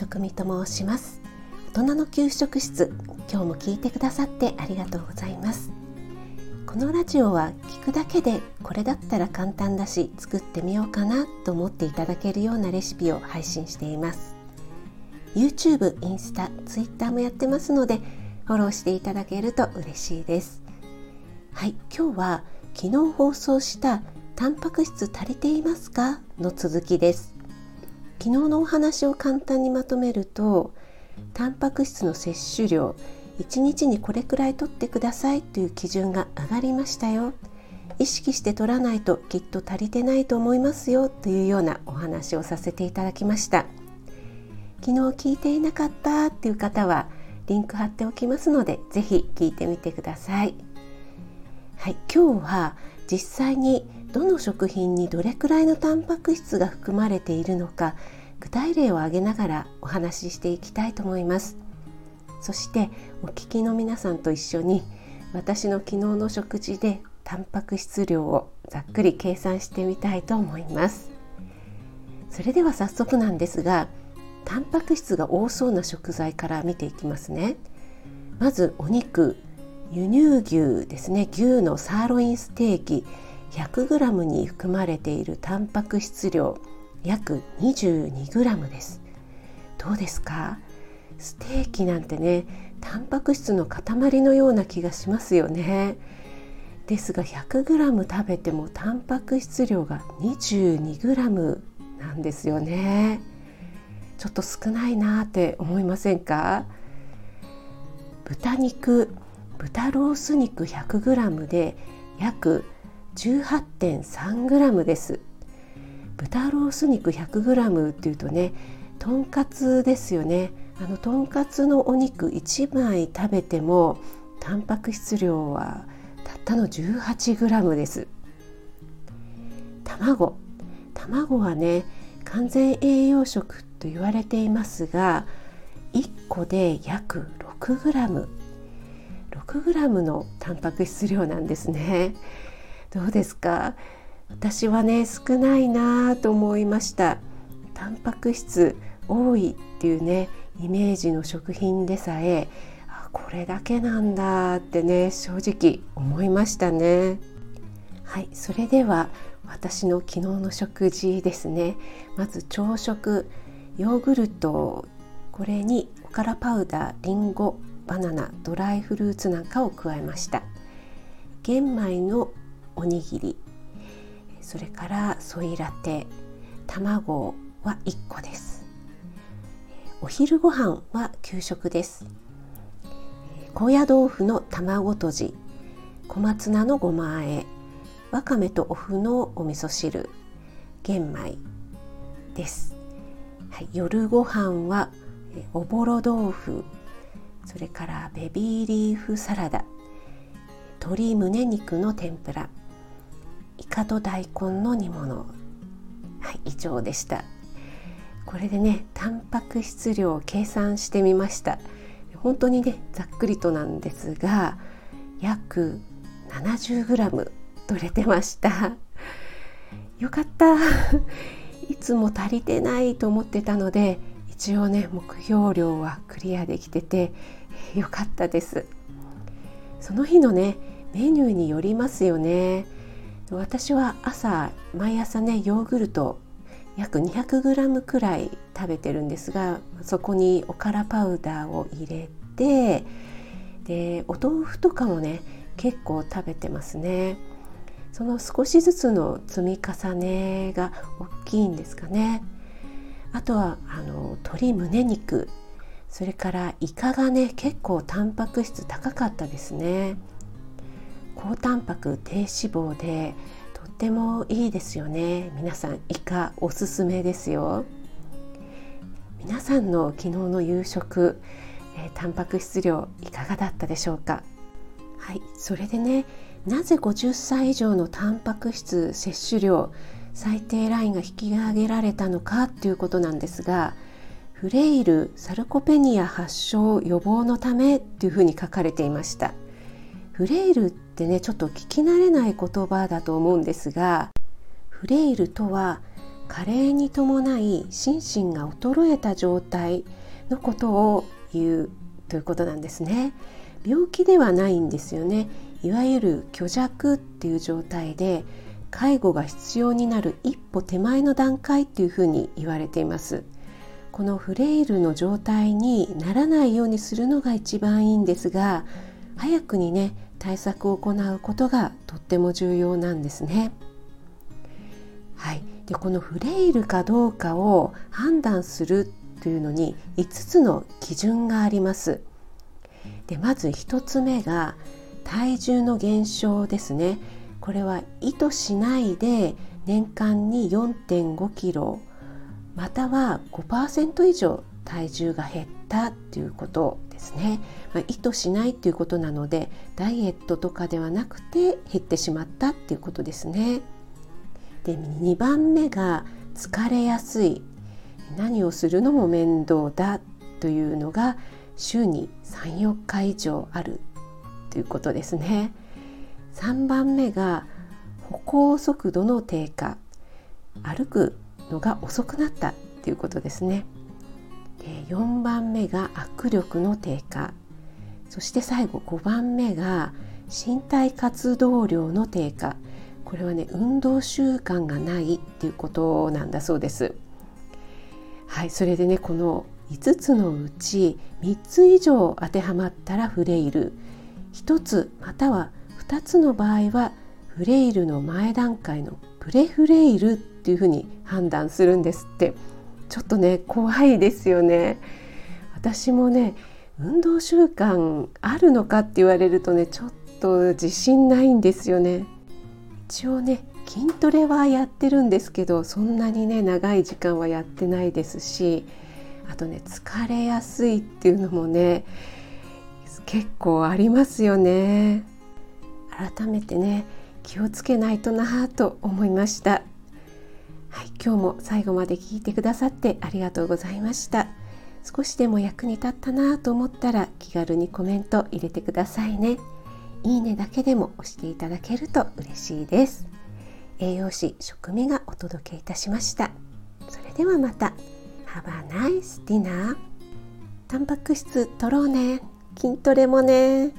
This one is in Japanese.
食味と申します。大人の給食室今日も聞いてくださってありがとうございます。このラジオは聞くだけでこれだったら簡単だし作ってみようかなと思っていただけるようなレシピを配信しています。YouTube、インスタ、Twitter もやってますのでフォローしていただけると嬉しいです。はい今日は昨日放送したタンパク質足りていますか？の続きです。昨日のお話を簡単にまとめるとタンパク質の摂取量1日にこれくらい取ってくださいという基準が上がりましたよ。意識して取らないときっと足りてないと思いますよというようなお話をさせていただきました。昨日聞いていなかったっていう方はリンク貼っておきますのでぜひ聞いてみてください。はい今日は実際にどの食品にどれくらいのタンパク質が含まれているのか具体例を挙げながらお話ししていきたいと思います。そしてお聞きの皆さんと一緒に私の昨日の食事でタンパク質量をざっくり計算してみたいと思います。それでは早速なんですがタンパク質が多そうな食材から見ていきますね。まずお肉輸入牛ですね。牛のサーロインステーキ。100g に含まれているタンパク質量約 22g です。どうですか？ステーキなんてねタンパク質の塊のような気がしますよね。ですが 100g 食べてもタンパク質量が 22g なんですよね。ちょっと少ないなって思いませんか？豚肉豚ロース肉 100g で約 18.3g です。豚ロース肉 100g っていうとねとんかつですよね。あのとんかつのお肉1枚食べてもタンパク質量はたったの 18g です。卵。卵はね完全栄養食と言われていますが1個で約 6g 6g のタンパク質量なんですね。どうですか？私はね少ないなと思いました。タンパク質多いっていうねイメージの食品でさえあこれだけなんだってね正直思いましたね。はいそれでは私の昨日の食事ですね。まず朝食ヨーグルトこれにおからパウダーりんごバナナドライフルーツなんかを加えました。玄米のおにぎり。それからソイラテ。卵は1個です。お昼ご飯は給食です。高野豆腐の卵とじ。小松菜のごまあえ。わかめとお麩のお味噌汁。玄米です、はい、夜ご飯はおぼろ豆腐。それからベビーリーフサラダ。鶏胸肉の天ぷら。イカと大根の煮物。はい以上でした。これでねタンパク質量を計算してみました。本当にねざっくりとなんですが約 70g 取れてました。よかった。いつも足りてないと思ってたので一応ね目標量はクリアできててよかったです。その日のねメニューによりますよね。私は朝毎朝ねヨーグルト約 200g くらい食べてるんですがそこにおからパウダーを入れてでお豆腐とかもね結構食べてますね。その少しずつの積み重ねが大きいんですかね。あとはあの鶏胸肉それからイカがね結構タンパク質高かったですね。高タンパク低脂肪でとってもいいですよね。皆さんイカおすすめですよ。皆さんの昨日の夕食、えー、タンパク質量いかがだったでしょうか？はいそれでねなぜ50歳以上のタンパク質摂取量最低ラインが引き上げられたのかということなんですがフレイル・サルコペニア発症予防のためというふうに書かれていました。フレイルってねちょっと聞き慣れない言葉だと思うんですがフレイルとは加齢に伴い心身が衰えた状態のことを言うということなんですね。病気ではないんですよね。いわゆる虚弱っていう状態で介護が必要になる一歩手前の段階っていうふうに言われています。このフレイルの状態にならないようにするのが一番いいんですが早くにね対策を行うことがとっても重要なんですね。はい、でこのフレイルかどうかを判断するというのに5つの基準があります。でまず1つ目が体重の減少ですね。これは意図しないで年間に4.5キロまたは5%以上体重が減ったっていうことですね、まあ、意図しないっていうことなのでダイエットとかではなくて減ってしまったっていうことですね。で2番目が疲れやすい。何をするのも面倒だというのが週に34日以上あるということですね。3番目が歩行速度の低下。歩くのが遅くなったっていうことですね。4番目が握力の低下。そして最後5番目が身体活動量の低下。これはね運動習慣がないっていうことなんだそうです。はいそれでねこの5つのうち3つ以上当てはまったらフレイル。1つまたは2つの場合はフレイルの前段階のプレフレイルっていうふうに判断するんですって。ちょっとね怖いですよね。私もね運動習慣あるのかって言われるとねちょっと自信ないんですよね。一応ね筋トレはやってるんですけどそんなにね長い時間はやってないですしあとね疲れやすいっていうのもね結構ありますよね。改めてね気をつけないとなと思いました。はい、今日も最後まで聞いてくださってありがとうございました。少しでも役に立ったなと思ったら気軽にコメント入れてくださいね。いいねだけでも押していただけると嬉しいです。栄養士食味がお届けいたしました。それではまた。Have a nice dinner. タンパク質取ろうね。筋トレもね。